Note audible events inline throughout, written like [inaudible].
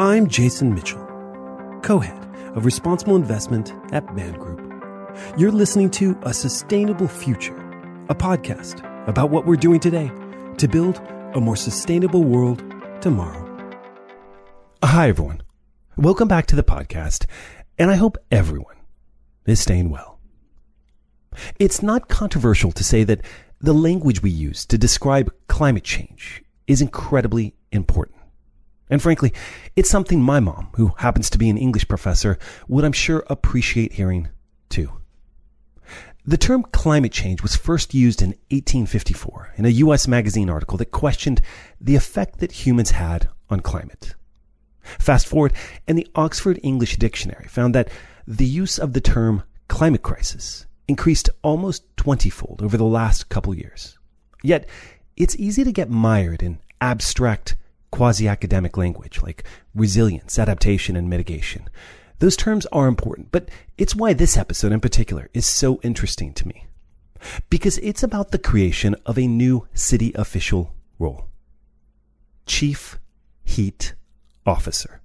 I'm Jason Mitchell, co head of responsible investment at Man Group. You're listening to A Sustainable Future, a podcast about what we're doing today to build a more sustainable world tomorrow. Hi, everyone. Welcome back to the podcast, and I hope everyone is staying well. It's not controversial to say that the language we use to describe climate change is incredibly important. And frankly, it's something my mom, who happens to be an English professor, would I'm sure appreciate hearing too. The term climate change was first used in 1854 in a US magazine article that questioned the effect that humans had on climate. Fast forward, and the Oxford English Dictionary found that the use of the term climate crisis increased almost 20 fold over the last couple years. Yet, it's easy to get mired in abstract, quasi academic language like resilience, adaptation, and mitigation. Those terms are important, but it's why this episode in particular is so interesting to me. Because it's about the creation of a new city official role. Chief Heat officer.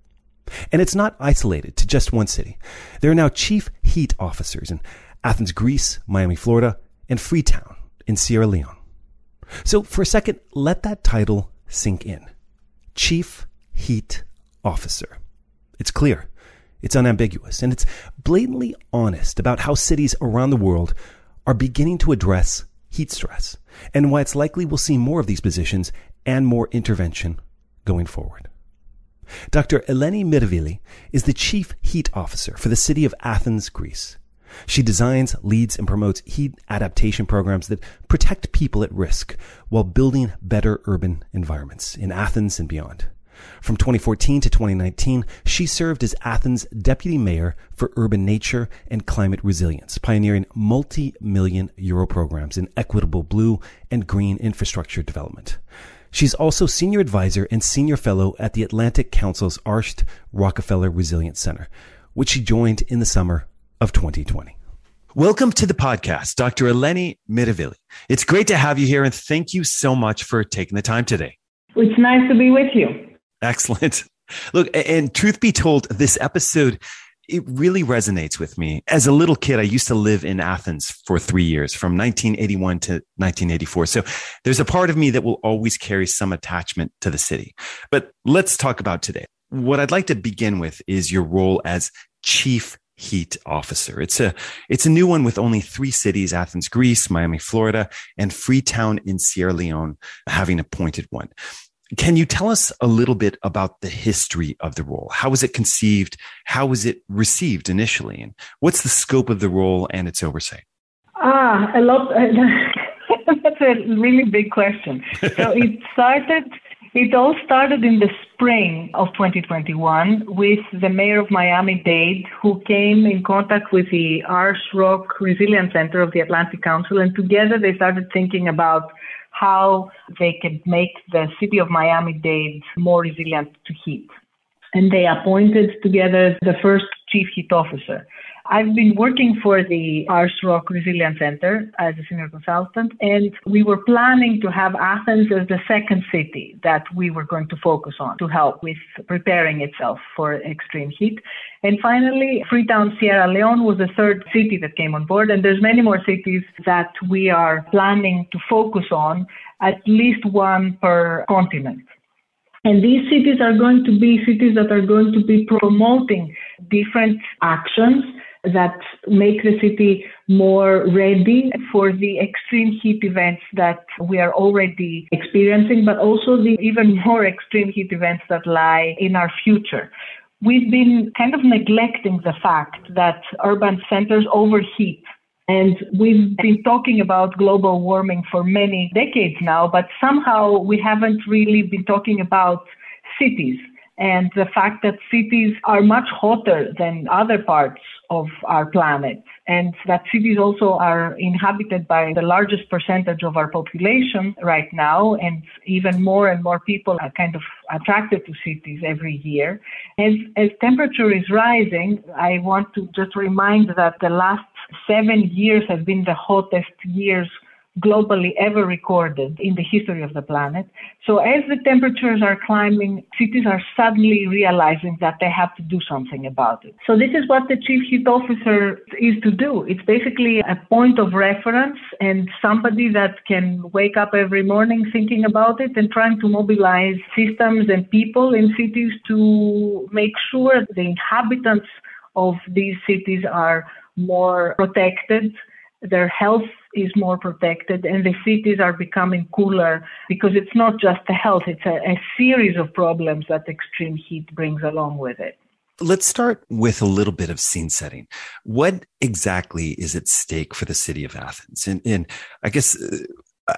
And it's not isolated to just one city. There are now chief heat officers in Athens, Greece, Miami, Florida, and Freetown in Sierra Leone. So for a second, let that title sink in. Chief Heat Officer. It's clear, it's unambiguous, and it's blatantly honest about how cities around the world are beginning to address heat stress and why it's likely we'll see more of these positions and more intervention going forward. Dr. Eleni Myrivili is the Chief Heat Officer for the city of Athens, Greece. She designs, leads, and promotes heat adaptation programs that protect people at risk while building better urban environments in Athens and beyond. From 2014 to 2019, she served as Athens Deputy Mayor for Urban Nature and Climate Resilience, pioneering multi-million euro programs in equitable blue and green infrastructure development. She's also senior advisor and senior fellow at the Atlantic Council's Arsht Rockefeller Resilience Center, which she joined in the summer of 2020. Welcome to the podcast, Dr. Eleni Myrivili. It's great to have you here and thank you so much for taking the time today. It's nice to be with you. Excellent. Look, and truth be told, this episode it really resonates with me. As a little kid, I used to live in Athens for three years from 1981 to 1984. So there's a part of me that will always carry some attachment to the city. But let's talk about today. What I'd like to begin with is your role as chief heat officer. It's a, it's a new one with only three cities, Athens, Greece, Miami, Florida, and Freetown in Sierra Leone having appointed one. Can you tell us a little bit about the history of the role? How was it conceived? How was it received initially? And what's the scope of the role and its oversight? Ah, a lot. [laughs] That's a really big question. So it [laughs] started, it all started in the spring of 2021 with the mayor of Miami Dade, who came in contact with the Arsht Rock Resilience Center of the Atlantic Council. And together they started thinking about how they could make the city of Miami Dade more resilient to heat. And they appointed together the first chief heat officer. I've been working for the Arsht Rock Resilience Center as a senior consultant, and we were planning to have Athens as the second city that we were going to focus on to help with preparing itself for extreme heat. And finally, Freetown, Sierra Leone was the third city that came on board, and there's many more cities that we are planning to focus on, at least one per continent. And these cities are going to be cities that are going to be promoting different actions that make the city more ready for the extreme heat events that we are already experiencing, but also the even more extreme heat events that lie in our future. We've been kind of neglecting the fact that urban centers overheat. And we've been talking about global warming for many decades now, but somehow we haven't really been talking about cities and the fact that cities are much hotter than other parts of our planet, and that cities also are inhabited by the largest percentage of our population right now, and even more and more people are kind of attracted to cities every year. As, as temperature is rising, I want to just remind that the last seven years have been the hottest years globally ever recorded in the history of the planet. So as the temperatures are climbing, cities are suddenly realizing that they have to do something about it. So this is what the chief heat officer is to do. It's basically a point of reference and somebody that can wake up every morning thinking about it and trying to mobilize systems and people in cities to make sure the inhabitants of these cities are more protected, their health is more protected, and the cities are becoming cooler because it's not just the health, it's a, a series of problems that extreme heat brings along with it. Let's start with a little bit of scene setting. What exactly is at stake for the city of Athens? And, and I guess uh,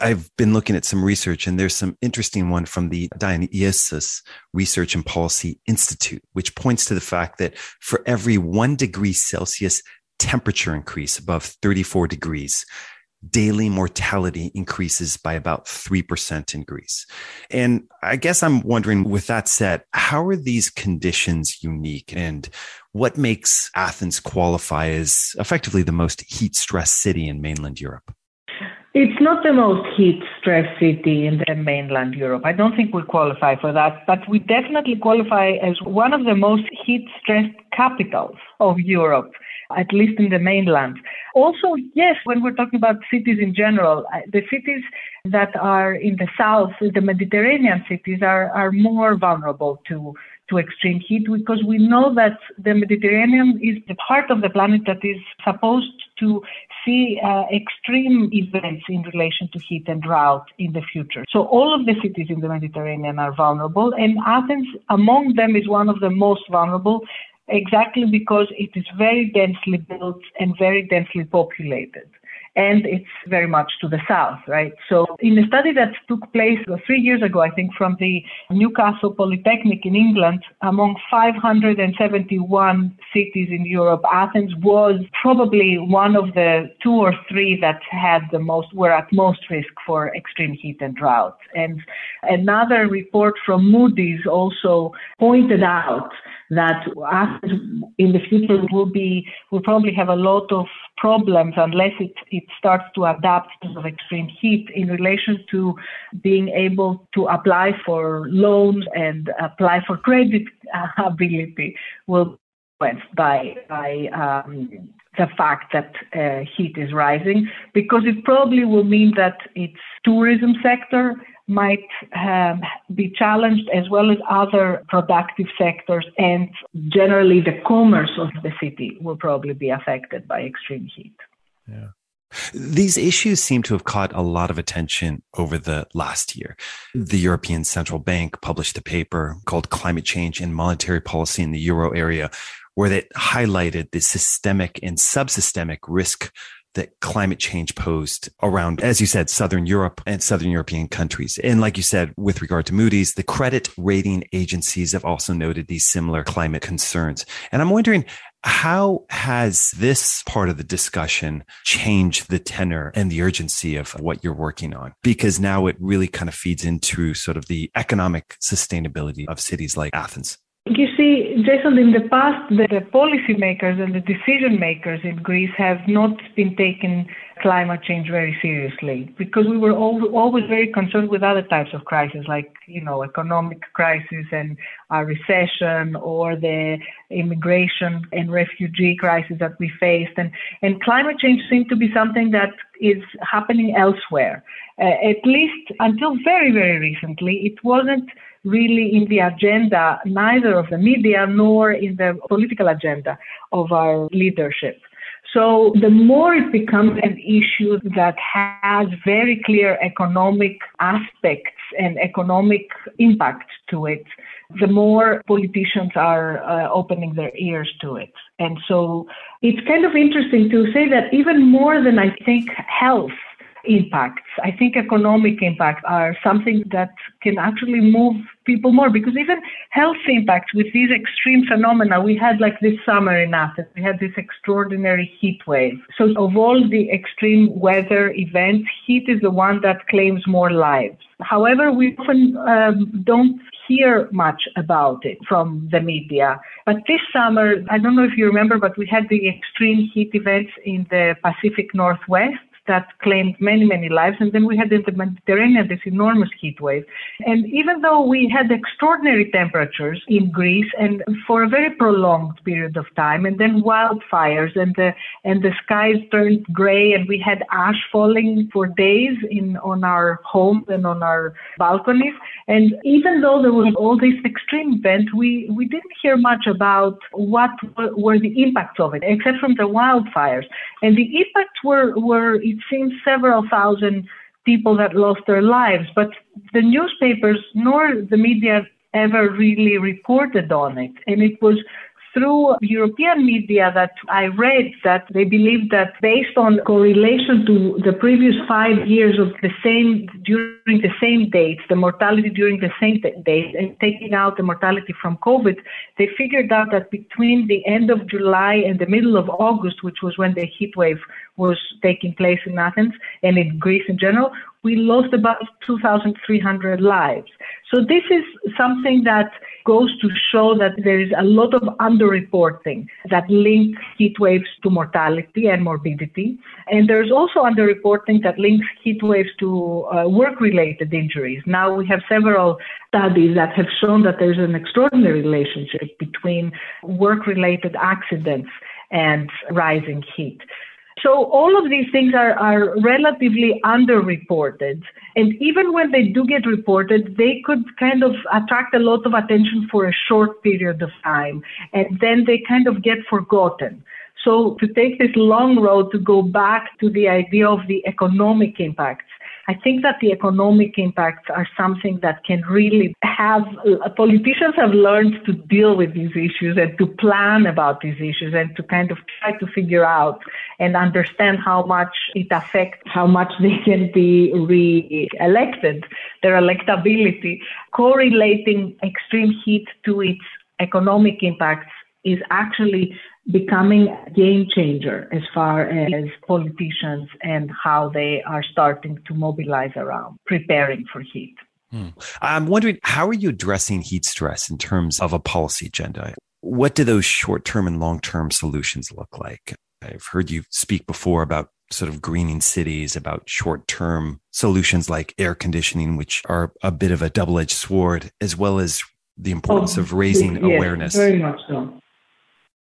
I've been looking at some research and there's some interesting one from the diaNEOsis Research and Policy Institute, which points to the fact that for every one degree Celsius temperature increase above 34 degrees, daily mortality increases by about 3% in Greece. And I guess I'm wondering, with that said, how are these conditions unique and what makes Athens qualify as effectively the most heat stressed city in mainland Europe? It's not the most heat stressed city in the mainland Europe. I don't think we qualify for that, but we definitely qualify as one of the most heat stressed capitals of Europe, at least in the mainland. Also, yes, when we're talking about cities in general, uh, the cities that are in the south, the Mediterranean cities, are, are more vulnerable to to extreme heat because we know that the Mediterranean is the part of the planet that is supposed to see uh, extreme events in relation to heat and drought in the future. So all of the cities in the Mediterranean are vulnerable, and Athens among them is one of the most vulnerable exactly because it is very densely built and very densely populated and it's very much to the south, right? So, in a study that took place uh, three years ago, I think, from the Newcastle Polytechnic in England, among 571 cities in Europe, Athens was probably one of the two or three that had the most, were at most risk for extreme heat and drought. And another report from Moody's also pointed out that Athens in the future will be will probably have a lot of problems unless it, it starts to adapt to the extreme heat in relation to being able to apply for loans and apply for credit [laughs] ability will by by um, the fact that uh, heat is rising. Because it probably will mean that its tourism sector might um, be challenged as well as other productive sectors and generally the commerce of the city will probably be affected by extreme heat. Yeah. These issues seem to have caught a lot of attention over the last year. The European Central Bank published a paper called Climate Change and Monetary Policy in the Euro Area, where it highlighted the systemic and subsystemic risk that climate change posed around, as you said, Southern Europe and Southern European countries. And like you said, with regard to Moody's, the credit rating agencies have also noted these similar climate concerns. And I'm wondering, how has this part of the discussion changed the tenor and the urgency of what you're working on? Because now it really kind of feeds into sort of the economic sustainability of cities like Athens. You see, Jason, in the past, the, policymakers and the decision makers in Greece have not been taking climate change very seriously because we were al- always very concerned with other types of crises, like you know, economic crisis and a recession, or the immigration and refugee crisis that we faced, and and climate change seemed to be something that is happening elsewhere. Uh, at least until very very recently, it wasn't really in the agenda, neither of the media nor in the political agenda of our leadership. So the more it becomes an issue that has very clear economic aspects and economic impact to it, the more politicians are uh, opening their ears to it. And so it's kind of interesting to say that even more than I think health impacts. I think economic impacts are something that can actually move people more because even health impacts with these extreme phenomena, we had like this summer in Athens, we had this extraordinary heat wave. So of all the extreme weather events, heat is the one that claims more lives. However, we often um, don't hear much about it from the media. But this summer, I don't know if you remember, but we had the extreme heat events in the Pacific Northwest that claimed many, many lives. And then we had in the Mediterranean this enormous heat wave. And even though we had extraordinary temperatures in Greece and for a very prolonged period of time, and then wildfires and the and the skies turned gray and we had ash falling for days in on our homes and on our balconies. And even though there was all this extreme event, we, we didn't hear much about what were the impacts of it, except from the wildfires. And the impacts were, were it seems, several thousand people that lost their lives. But the newspapers nor the media ever really reported on it. And it was through European media that I read that they believe that based on correlation to the previous five years of the same during the same dates, the mortality during the same dates, and taking out the mortality from COVID, they figured out that between the end of July and the middle of August, which was when the heat wave was taking place in Athens and in Greece in general, we lost about 2,300 lives. So this is something that goes to show that there is a lot of underreporting that links heat waves to mortality and morbidity. And there's also underreporting that links heat waves to uh, work-related injuries. Now we have several studies that have shown that there's an extraordinary relationship between work-related accidents and rising heat. So all of these things are, are relatively underreported. And even when they do get reported, they could kind of attract a lot of attention for a short period of time. And then they kind of get forgotten. So to take this long road to go back to the idea of the economic impacts, I think that the economic impacts are something that can really have politicians have learned to deal with these issues and to plan about these issues and to kind of try to figure out and understand how much it affects how much they can be re-elected, their electability, correlating extreme heat to its economic impacts is actually becoming a game changer as far as politicians and how they are starting to mobilize around preparing for heat. Hmm. I'm wondering, how are you addressing heat stress in terms of a policy agenda? What do those short term and long term solutions look like? I've heard you speak before about sort of greening cities, about short term solutions like air conditioning, which are a bit of a double edged sword, as well as the importance oh, of raising yes, awareness. Very much so.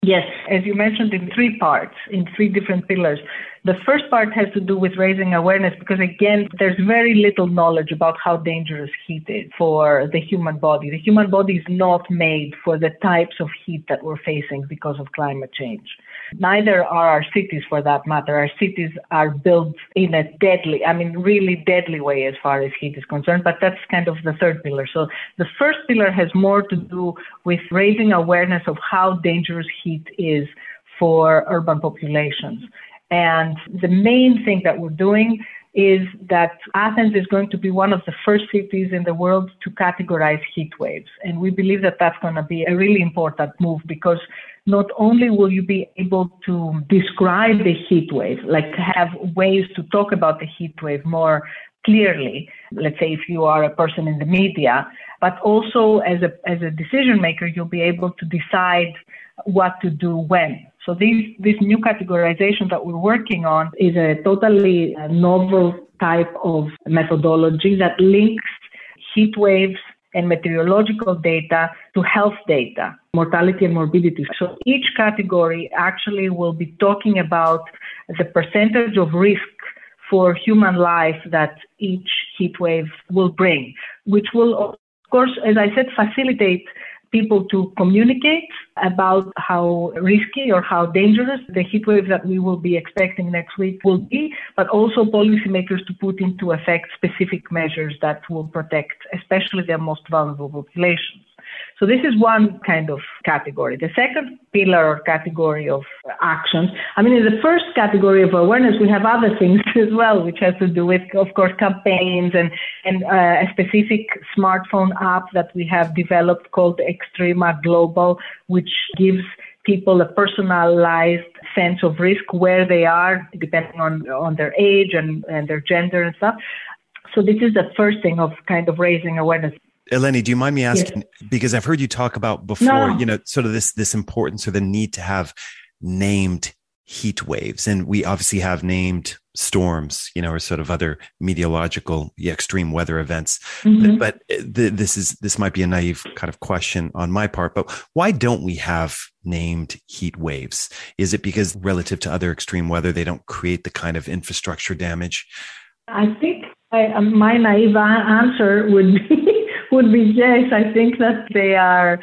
Yes, as you mentioned, in three parts, in three different pillars. The first part has to do with raising awareness because, again, there's very little knowledge about how dangerous heat is for the human body. The human body is not made for the types of heat that we're facing because of climate change. Neither are our cities for that matter. Our cities are built in a deadly, I mean, really deadly way as far as heat is concerned, but that's kind of the third pillar. So the first pillar has more to do with raising awareness of how dangerous heat is for urban populations. And the main thing that we're doing is that Athens is going to be one of the first cities in the world to categorize heat waves. And we believe that that's going to be a really important move because not only will you be able to describe the heat wave, like have ways to talk about the heat wave more clearly, let's say if you are a person in the media, but also as a, as a decision maker, you'll be able to decide what to do when. So this, this new categorization that we're working on is a totally uh, novel type of methodology that links heat waves and meteorological data to health data, mortality and morbidity. So each category actually will be talking about the percentage of risk for human life that each heat wave will bring, which will, of course, as I said, facilitate people to communicate about how risky or how dangerous the heat wave that we will be expecting next week will be, but also policymakers to put into effect specific measures that will protect especially their most vulnerable populations. So this is one kind of category. The second pillar or category of actions, I mean, in the first category of awareness, we have other things [laughs] as well, which has to do with, of course, campaigns and, and uh, a specific smartphone app that we have developed called Extrema Global, which gives people a personalized sense of risk where they are, depending on, on their age and, and their gender and stuff. So this is the first thing of kind of raising awareness. Eleni, do you mind me asking? Yes. Because I've heard you talk about before, no. you know, sort of this this importance or the need to have named heat waves, and we obviously have named storms, you know, or sort of other meteorological extreme weather events. Mm-hmm. But, but th- this is this might be a naive kind of question on my part. But why don't we have named heat waves? Is it because relative to other extreme weather, they don't create the kind of infrastructure damage? I think I, my naive answer would be [laughs] would be yes. I think that they are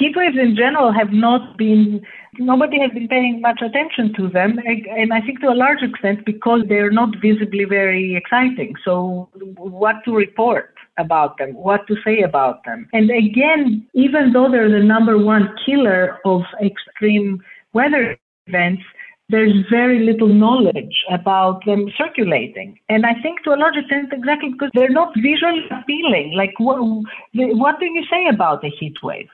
heat waves in general have not been nobody has been paying much attention to them and i think to a large extent because they're not visibly very exciting so what to report about them what to say about them and again even though they're the number one killer of extreme weather events there's very little knowledge about them circulating. And I think to a large extent, exactly because they're not visually appealing. Like, what, what do you say about a heat wave?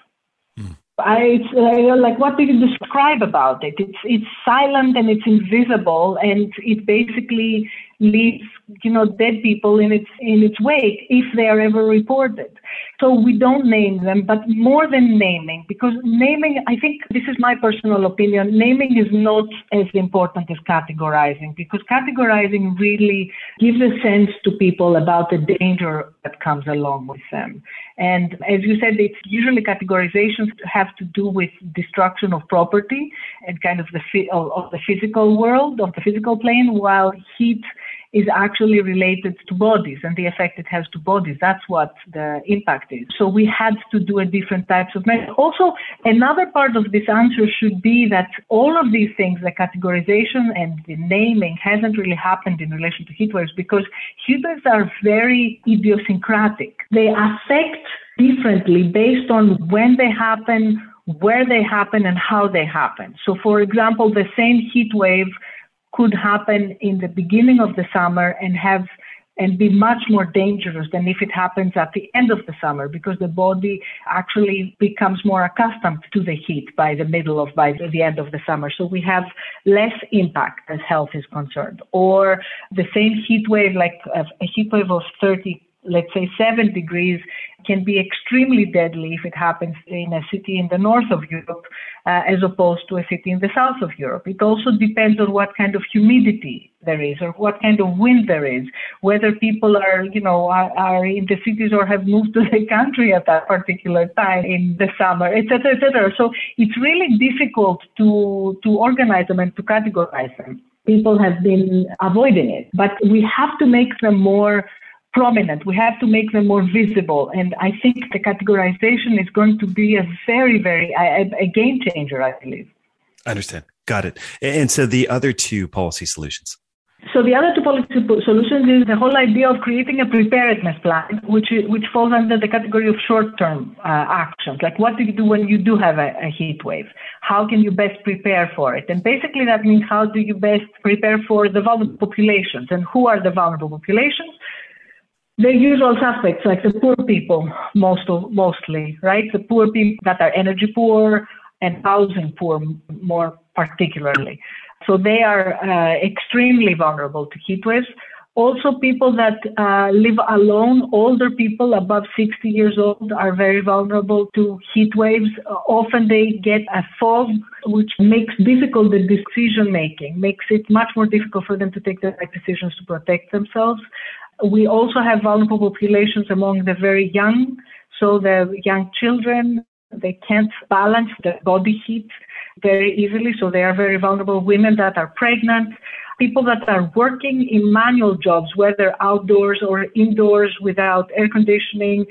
I, it's uh, like what do you describe about it? It's it's silent and it's invisible, and it basically leaves you know dead people in its in its wake if they are ever reported. So we don't name them, but more than naming, because naming, I think this is my personal opinion. Naming is not as important as categorizing, because categorizing really gives a sense to people about the danger that comes along with them. And as you said, it's usually categorizations have to do with destruction of property and kind of the of the physical world, of the physical plane, while heat is actually related to bodies and the effect it has to bodies. That's what the impact is. So we had to do a different types of measures. Also, another part of this answer should be that all of these things, the categorization and the naming, hasn't really happened in relation to heat waves because heat waves are very idiosyncratic. They affect differently based on when they happen, where they happen, and how they happen. So, for example, the same heat wave could happen in the beginning of the summer and have and be much more dangerous than if it happens at the end of the summer because the body actually becomes more accustomed to the heat by the middle of by the end of the summer. So we have less impact as health is concerned. Or the same heat wave like a heat wave of 30 let's say 7 degrees can be extremely deadly if it happens in a city in the north of Europe uh, as opposed to a city in the south of Europe. It also depends on what kind of humidity there is or what kind of wind there is, whether people are, you know, are, are in the cities or have moved to the country at that particular time in the summer, etc., etc. So it's really difficult to to organize them and to categorize them. People have been avoiding it, but we have to make them more prominent. We have to make them more visible. And I think the categorization is going to be a very, very, a, a game changer, I believe. I understand. Got it. And so the other two policy solutions. So the other two policy solutions is the whole idea of creating a preparedness plan, which which falls under the category of short-term uh, actions. Like what do you do when you do have a, a, heat wave? How can you best prepare for it? And basically that means how do you best prepare for the vulnerable populations? And who are the vulnerable populations? The usual suspects, like the poor people, most of, mostly, right? The poor people that are energy poor and housing poor, more particularly. So they are uh, extremely vulnerable to heat waves. Also, people that uh, live alone, older people above 60 years old, are very vulnerable to heat waves. Often they get a fog, which makes difficult the decision making, makes it much more difficult for them to take the right decisions to protect themselves. We also have vulnerable populations among the very young. So the young children, they can't balance the body heat very easily. So they are very vulnerable. Women that are pregnant, people that are working in manual jobs, whether outdoors or indoors without air conditioning.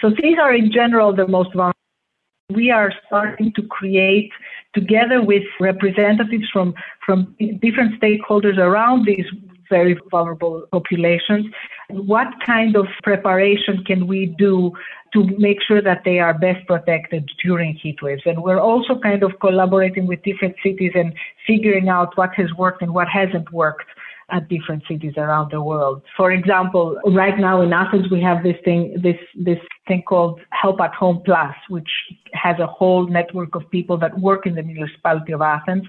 So these are in general the most vulnerable. We are starting to create together with representatives from, from different stakeholders around these very vulnerable populations. What kind of preparation can we do to make sure that they are best protected during heat waves? And we're also kind of collaborating with different cities and figuring out what has worked and what hasn't worked at different cities around the world. For example, right now in Athens we have this thing this this thing called Help at Home Plus, which has a whole network of people that work in the municipality of Athens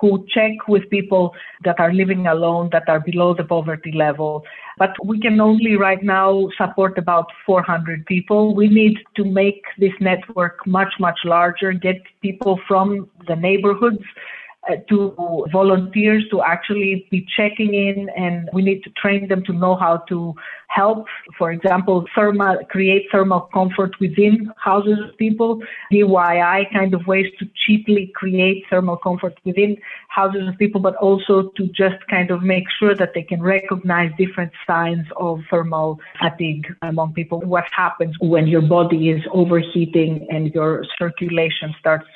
who check with people that are living alone, that are below the poverty level. But we can only right now support about 400 people. We need to make this network much, much larger, get people from the neighborhoods Uh, to volunteers to actually be checking in and we need to train them to know how to help, for example, thermal, create thermal comfort within houses of people, DIY kind of ways to cheaply create thermal comfort within houses of people, but also to just kind of make sure that they can recognize different signs of thermal fatigue among people. What happens when your body is overheating and your circulation starts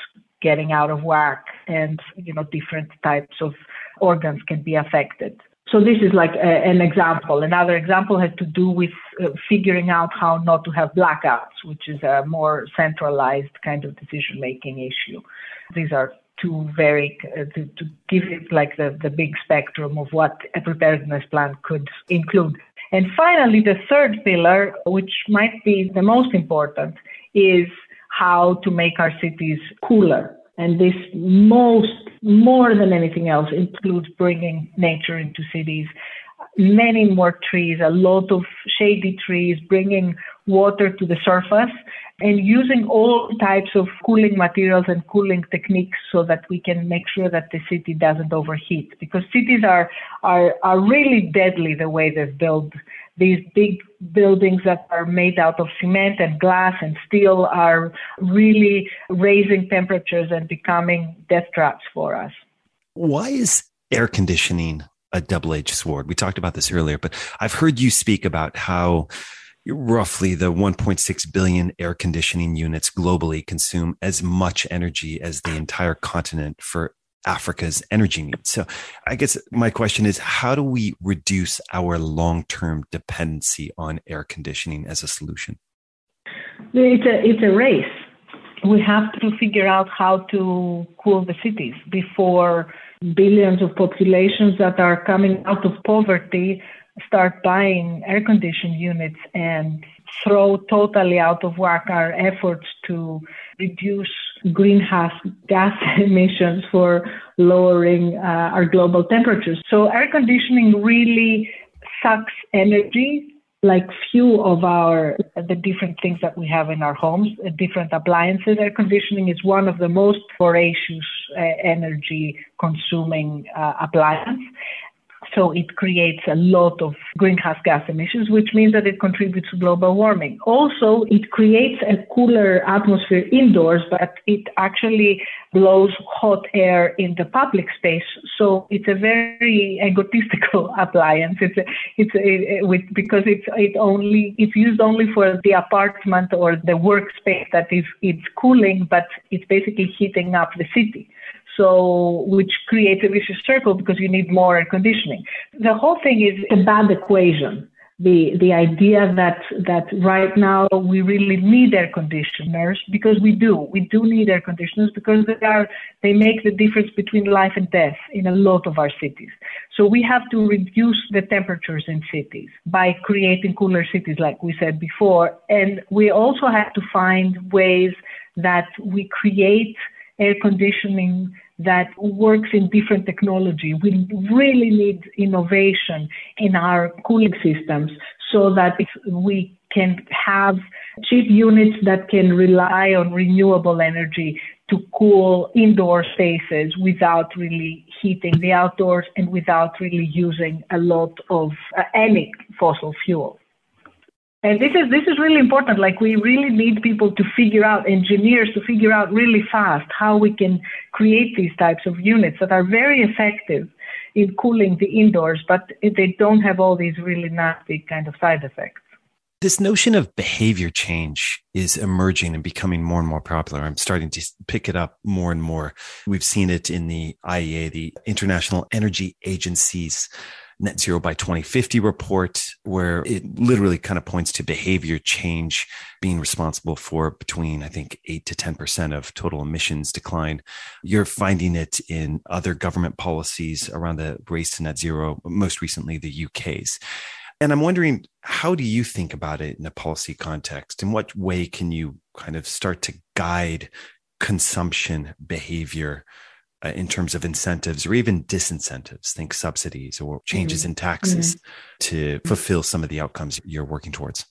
getting out of whack and you know different types of organs can be affected. So this is like a, an example. Another example has to do with uh, figuring out how not to have blackouts which is a more centralized kind of decision making issue. These are two very uh, to, to give it like the, the big spectrum of what a preparedness plan could include. And finally the third pillar which might be the most important is how to make our cities cooler. And this most, more than anything else, includes bringing nature into cities. Many more trees, a lot of shady trees, bringing water to the surface and using all types of cooling materials and cooling techniques so that we can make sure that the city doesn't overheat because cities are are, are really deadly the way they're built these big buildings that are made out of cement and glass and steel are really raising temperatures and becoming death traps for us. Why is air conditioning a double edged sword? We talked about this earlier, but I've heard you speak about how roughly the 1.6 billion air conditioning units globally consume as much energy as the entire continent for Africa's energy needs. So I guess my question is how do we reduce our long-term dependency on air conditioning as a solution? It's a, it's a race. We have to figure out how to cool the cities before billions of populations that are coming out of poverty start buying air conditioned units and throw totally out of whack our efforts to reduce greenhouse gas [laughs] emissions for lowering uh, our global temperatures. So air conditioning really sucks energy like few of our the different things that we have in our homes uh, different appliances air conditioning is one of the most voracious uh, energy consuming uh, appliance so it creates a lot of greenhouse gas emissions, which means that it contributes to global warming. Also, it creates a cooler atmosphere indoors, but it actually blows hot air in the public space. So it's a very egotistical [laughs] appliance. It's a, it's a, with because it's it only it's used only for the apartment or the workspace that is it's cooling, but it's basically heating up the city so which creates a vicious circle because you need more air conditioning. The whole thing is a bad equation. The the idea that that right now we really need air conditioners because we do we do need air conditioners because they are they make the difference between life and death in a lot of our cities. So we have to reduce the temperatures in cities by creating cooler cities, like we said before, and we also have to find ways that we create air conditioning that works in different technology. We really need innovation in our cooling systems so that we can have cheap units that can rely on renewable energy to cool indoor spaces without really heating the outdoors and without really using a lot of uh, any fossil fuel. And this is this is really important. Like we really need people to figure out, engineers to figure out really fast how we can create these types of units that are very effective in cooling the indoors, but they don't have all these really nasty kind of side effects. This notion of behavior change is emerging and becoming more and more popular. I'm starting to pick it up more and more. We've seen it in the IEA, the International Energy Agency's net zero by 2050 report, where it literally kind of points to behavior change being responsible for between, I think, 8 to 10% of total emissions decline. You're finding it in other government policies around the race to net zero, most recently the UK's. And I'm wondering, how do you think about it in a policy context? In what way can you kind of start to guide consumption behavior uh, in terms of incentives or even disincentives, think subsidies or changes mm-hmm. in taxes mm-hmm. to fulfill some of the outcomes you're working towards?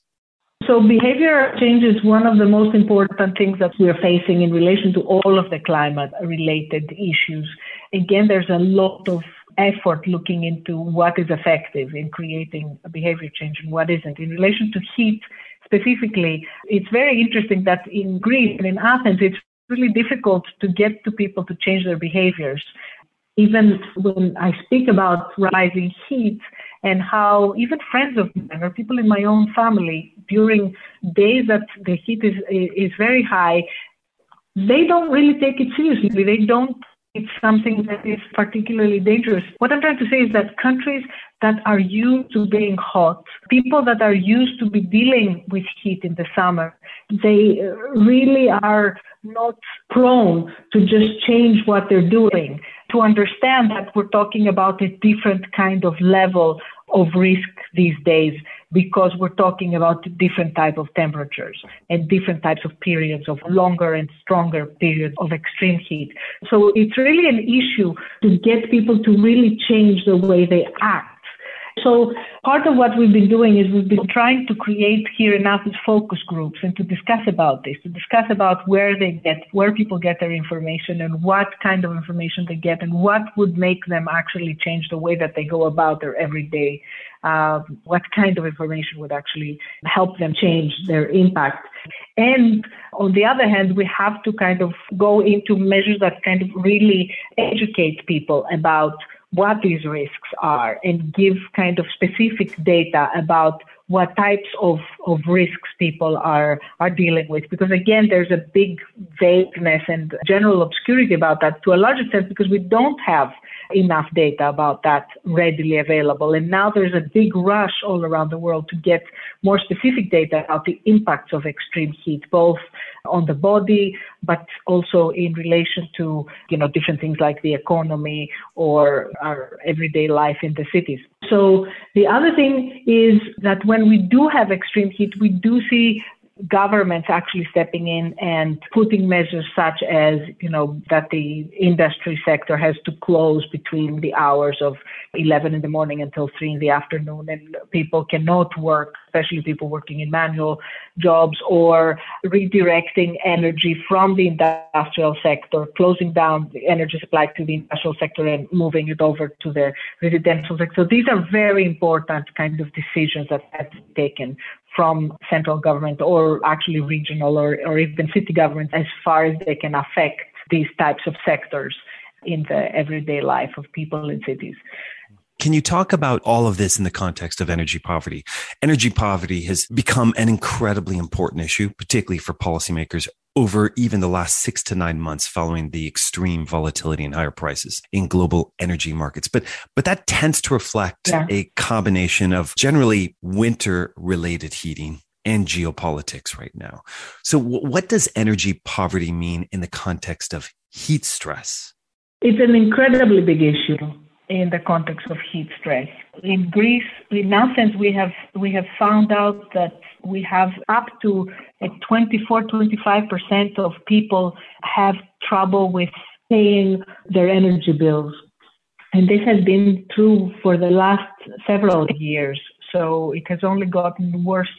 So, behavior change is one of the most important things that we're facing in relation to all of the climate related issues. again, there's a lot of effort looking into what is effective in creating a behavior change and what isn't. In relation to heat specifically, it's very interesting that in Greece and in Athens, it's really difficult to get to people to change their behaviors. Even when I speak about rising heat and how even friends of mine or people in my own family during days that the heat is is very high, they don't really take it seriously. They don't it's something that is particularly dangerous. What I'm trying to say is that countries that are used to being hot, people that are used to be dealing with heat in the summer, they uh, really are not prone to just change what they're doing. To understand that we're talking about a different kind of level of risk these days because we're talking about different type of temperatures and different types of periods of longer and stronger periods of extreme heat. So it's really an issue to get people to really change the way they act so part of what we've been doing is we've been trying to create here in Athens focus groups and to discuss about this, to discuss about where they get, where people get their information and what kind of information they get and what would make them actually change the way that they go about their everyday, uh, what kind of information would actually help them change their impact. And on the other hand, we have to kind of go into measures that kind of really educate people about what these risks are and give kind of specific data about what types of, of risks people are, are dealing with. Because again, there's a big vagueness and general obscurity about that to a large extent because we don't have enough data about that readily available. And now there's a big rush all around the world to get more specific data about the impacts of extreme heat, both on the body, but also in relation to, you know, different things like the economy or our everyday life in the cities. So the other thing is that when we do have extreme heat, we do see governments actually stepping in and putting measures such as, you know, that the industry sector has to close between the hours of 11 in the morning until 3 in the afternoon and people cannot work, especially people working in manual jobs or redirecting energy from the industrial sector, closing down the energy supply to the industrial sector and moving it over to the residential sector. So these are very important kind of decisions that have to be taken from central government or actually regional or, or even city governments as far as they can affect these types of sectors in the everyday life of people in cities. Can you talk about all of this in the context of energy poverty? Energy poverty has become an incredibly important issue, particularly for policymakers over even the last six to nine months following the extreme volatility and higher prices in global energy markets. But, but that tends to reflect yeah. a combination of generally winter related heating and geopolitics right now. So w- what does energy poverty mean in the context of heat stress? It's an incredibly big issue in the context of heat stress. In Greece, in Athens, we have we have found out that we have up to 24, 25 percent of people have trouble with paying their energy bills, and this has been true for the last several years. So it has only gotten worse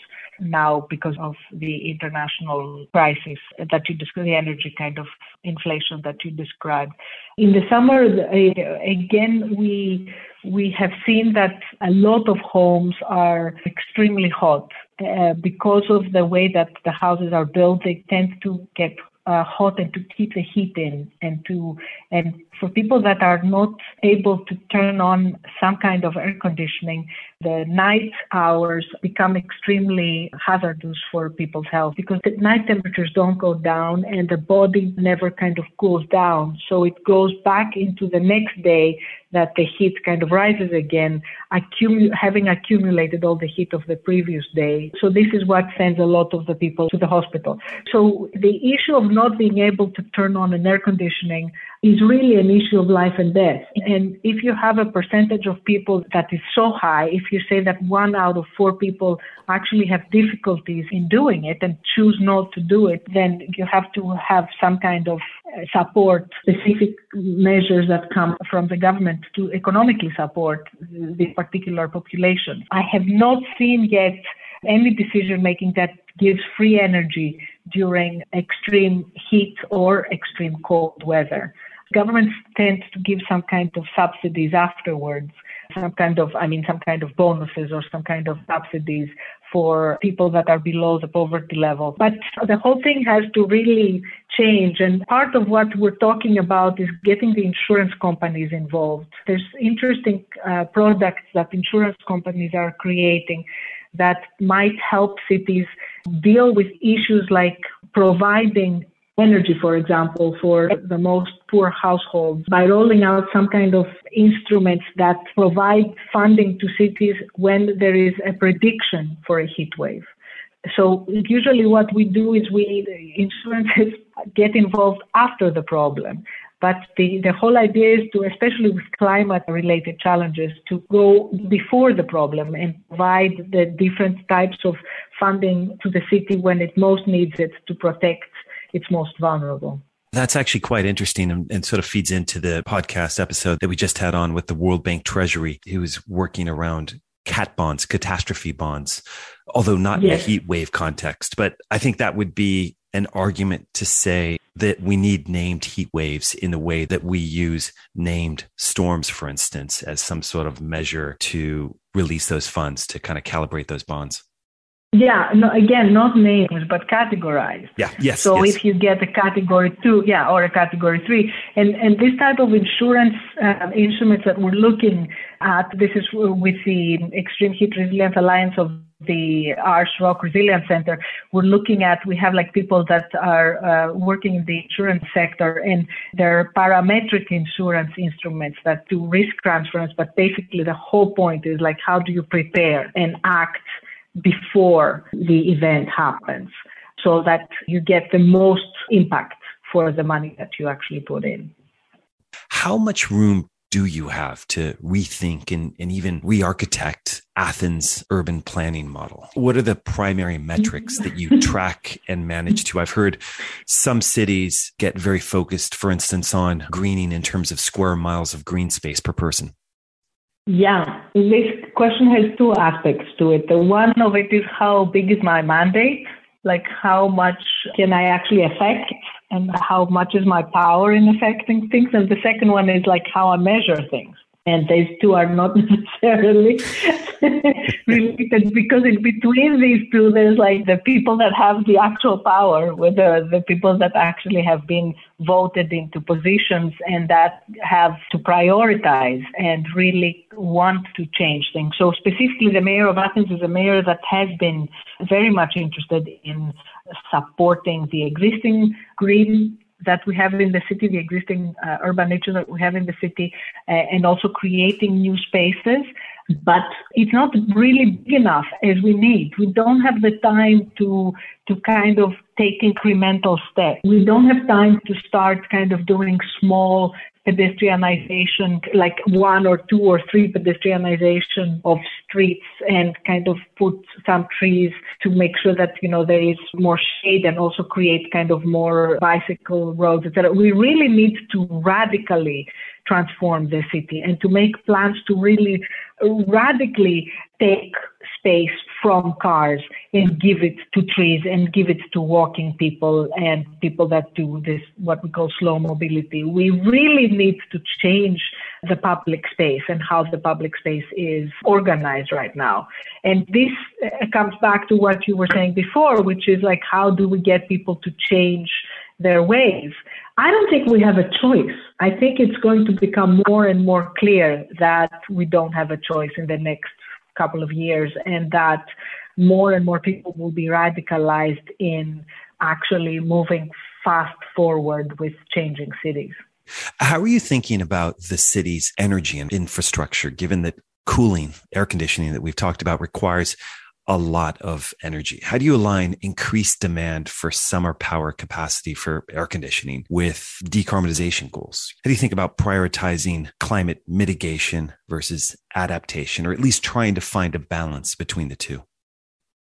now because of the international crisis that you described, the energy kind of inflation that you described. In the summer, again, we we have seen that a lot of homes are extremely hot uh, because of the way that the houses are built. They tend to get uh, hot and to keep the heat in and to and for people that are not able to turn on some kind of air conditioning the night hours become extremely hazardous for people's health because the night temperatures don't go down and the body never kind of cools down so it goes back into the next day that the heat kind of rises again, accumul- having accumulated all the heat of the previous day. So this is what sends a lot of the people to the hospital. So the issue of not being able to turn on an air conditioning is really an issue of life and death. And if you have a percentage of people that is so high, if you say that one out of four people actually have difficulties in doing it and choose not to do it, then you have to have some kind of uh, support, specific measures that come from the government to economically support the particular population. I have not seen yet any decision making that gives free energy during extreme heat or extreme cold weather. Governments tend to give some kind of subsidies afterwards some kind of, I mean, some kind of bonuses or some kind of subsidies for people that are below the poverty level. But the whole thing has to really change. And part of what we're talking about is getting the insurance companies involved. There's interesting uh, products that insurance companies are creating that might help cities deal with issues like providing energy, for example, for the most poor households by rolling out some kind of instruments that provide funding to cities when there is a prediction for a heat wave. So usually what we do is we insurances [laughs] get involved after the problem. But the, the whole idea is to, especially with climate related challenges, to go before the problem and provide the different types of funding to the city when it most needs it to protect its most vulnerable. That's actually quite interesting and, and, sort of feeds into the podcast episode that we just had on with the World Bank Treasury, who is working around cat bonds, catastrophe bonds, although not yes. in a heat wave context. But I think that would be an argument to say that we need named heat waves in the way that we use named storms, for instance, as some sort of measure to release those funds to kind of calibrate those bonds. Yeah, no, again, not names, but categorized. Yeah, yes. So yes. if you get a category two, yeah, or a category three, and and this type of insurance uh, instruments that we're looking at, this is with the Extreme Heat Resilience Alliance of the Arch Rock Resilience Center, we're looking at, we have like people that are uh, working in the insurance sector and they're parametric insurance instruments that do risk transference, but basically the whole point is like, how do you prepare and act before the event happens so that you get the most impact for the money that you actually put in. How much room do you have to rethink and, and even re architect Athens' urban planning model? What are the primary metrics that you [laughs] track and manage to? I've heard some cities get very focused, for instance, on greening in terms of square miles of green space per person. Yeah, this question has two aspects to it. The one of it is how big is my mandate? Like how much can I actually affect and how much is my power in affecting things? And the second one is like how I measure things and these two are not [laughs] necessarily [laughs] related because in between these two there's like the people that have the actual power the, the people that actually have been voted into positions and that have to prioritize and really want to change things. So specifically the mayor of athens is a mayor that has been very much interested in supporting the existing green that we have in the city, the existing uh, urban nature that we have in the city, uh, and also creating new spaces. But it's not really big enough as we need. We don't have the time to to kind of take incremental steps. We don't have time to start kind of doing small pedestrianization, like one or two or three pedestrianization of streets and kind of put some trees to make sure that, you know, there is more shade and also create kind of more bicycle roads, etc. We really need to radically transform the city and to make plans to really radically take space from cars and give it to trees and give it to walking people and people that do this, what we call slow mobility. We really need to change the public space and how the public space is organized right now. And this uh, comes back to what you were saying before, which is like, how do we get people to change their ways? I don't think we have a choice. I think it's going to become more and more clear that we don't have a choice in the next couple of years and that more and more people will be radicalized in actually moving fast forward with changing cities. How are you thinking about the city's energy and infrastructure, given that cooling, air conditioning that we've talked about requires a lot of energy. How do you align increased demand for summer power capacity for air conditioning with decarbonization goals? How do you think about prioritizing climate mitigation versus adaptation, or at least trying to find a balance between the two?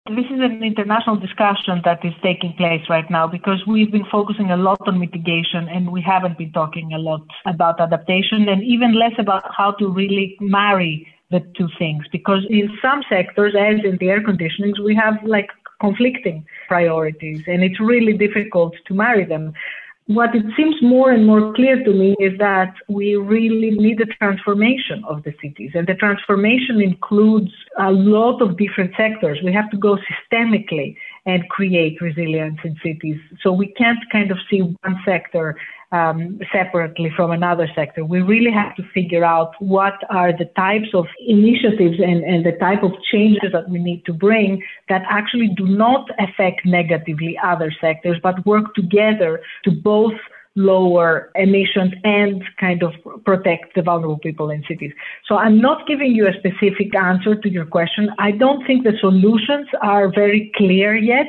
This is an international discussion that is taking place right now because we've been focusing a lot on mitigation and we haven't been talking a lot about adaptation and even less about how to really marry the two things because in some sectors as in the air conditionings we have like conflicting priorities and it's really difficult to marry them what it seems more and more clear to me is that we really need a transformation of the cities. And the transformation includes a lot of different sectors. We have to go systemically and create resilience in cities. So we can't kind of see one sector um, separately from another sector. We really have to figure out what are the types of initiatives and, and the type of changes that we need to bring that actually do not affect negatively other sectors, but work together to both lower emissions and kind of protect the vulnerable people in cities. So I'm not giving you a specific answer to your question. I don't think the solutions are very clear yet.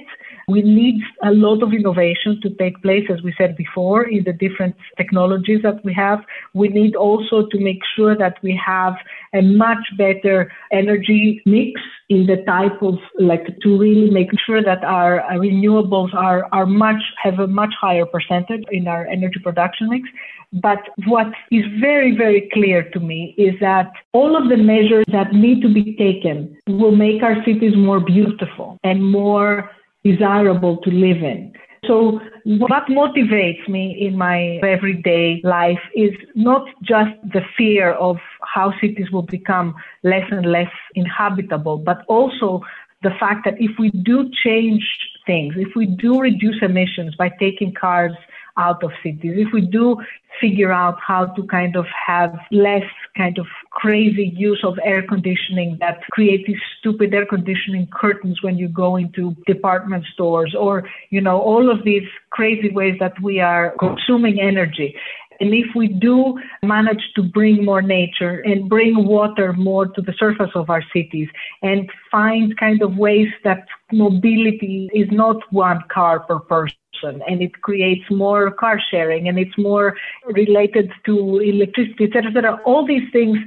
We need a lot of innovation to take place, as we said before, in the different technologies that we have. We need also to make sure that we have a much better energy mix in the type of like to really make sure that our, our renewables are, are much have a much higher percentage in our energy production mix. But what is very, very clear to me is that all of the measures that need to be taken will make our cities more beautiful and more desirable to live in. So what motivates me in my everyday life is not just the fear of how cities will become less and less inhabitable, but also the fact that if we do change things, if we do reduce emissions by taking cars out of cities. If we do figure out how to kind of have less kind of crazy use of air conditioning that create these stupid air conditioning curtains when you go into department stores or, you know, all of these crazy ways that we are consuming energy. And if we do manage to bring more nature and bring water more to the surface of our cities and find kind of ways that mobility is not one car per person and it creates more car sharing and it's more related to electricity, etc.. All these things,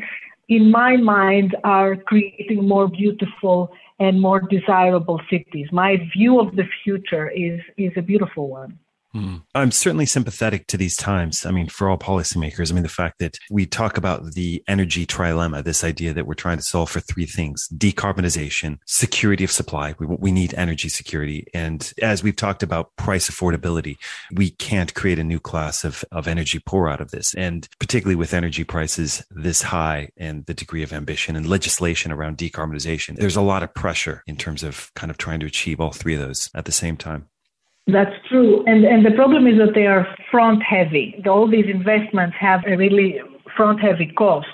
in my mind, are creating more beautiful and more desirable cities. My view of the future is is a beautiful one. Mm. I'm certainly sympathetic to these times. I mean, for all policymakers, I mean, the fact that we talk about the energy trilemma, this idea that we're trying to solve for three things decarbonization, security of supply. We, we need energy security. And as we've talked about price affordability, we can't create a new class of, of energy poor out of this. And particularly with energy prices this high and the degree of ambition and legislation around decarbonization, there's a lot of pressure in terms of kind of trying to achieve all three of those at the same time. That's true. And, and the problem is that they are front heavy. All these investments have a really front heavy cost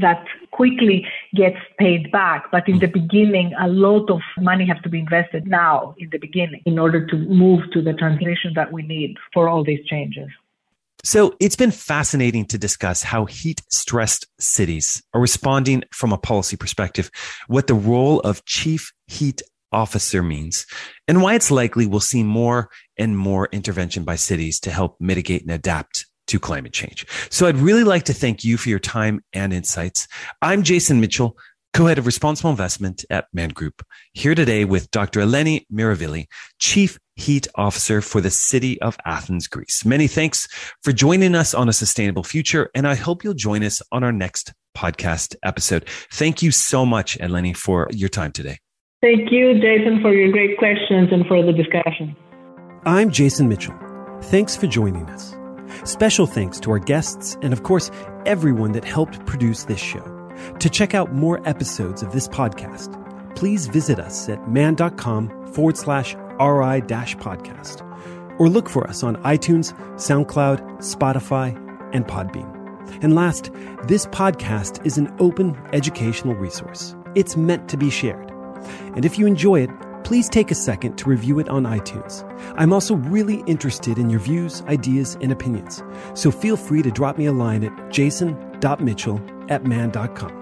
that quickly gets paid back. But in the beginning, a lot of money has to be invested now in the beginning in order to move to the transition that we need for all these changes. So it's been fascinating to discuss how heat stressed cities are responding from a policy perspective, what the role of chief heat officer means and why it's likely we'll see more and more intervention by cities to help mitigate and adapt to climate change. So I'd really like to thank you for your time and insights. I'm Jason Mitchell, co-head of responsible investment at Man Group, here today with Dr. Eleni Myrivili, chief heat officer for the city of Athens, Greece. Many thanks for joining us on a sustainable future. And I hope you'll join us on our next podcast episode. Thank you so much, Eleni, for your time today. Thank you, Jason, for your great questions and for the discussion. I'm Jason Mitchell. Thanks for joining us. Special thanks to our guests and, of course, everyone that helped produce this show. To check out more episodes of this podcast, please visit us at man.com forward slash RI dash podcast or look for us on iTunes, SoundCloud, Spotify, and Podbean. And last, this podcast is an open educational resource. It's meant to be shared. And if you enjoy it, please take a second to review it on iTunes. I'm also really interested in your views, ideas, and opinions. So feel free to drop me a line at jason.mitchell at man.com.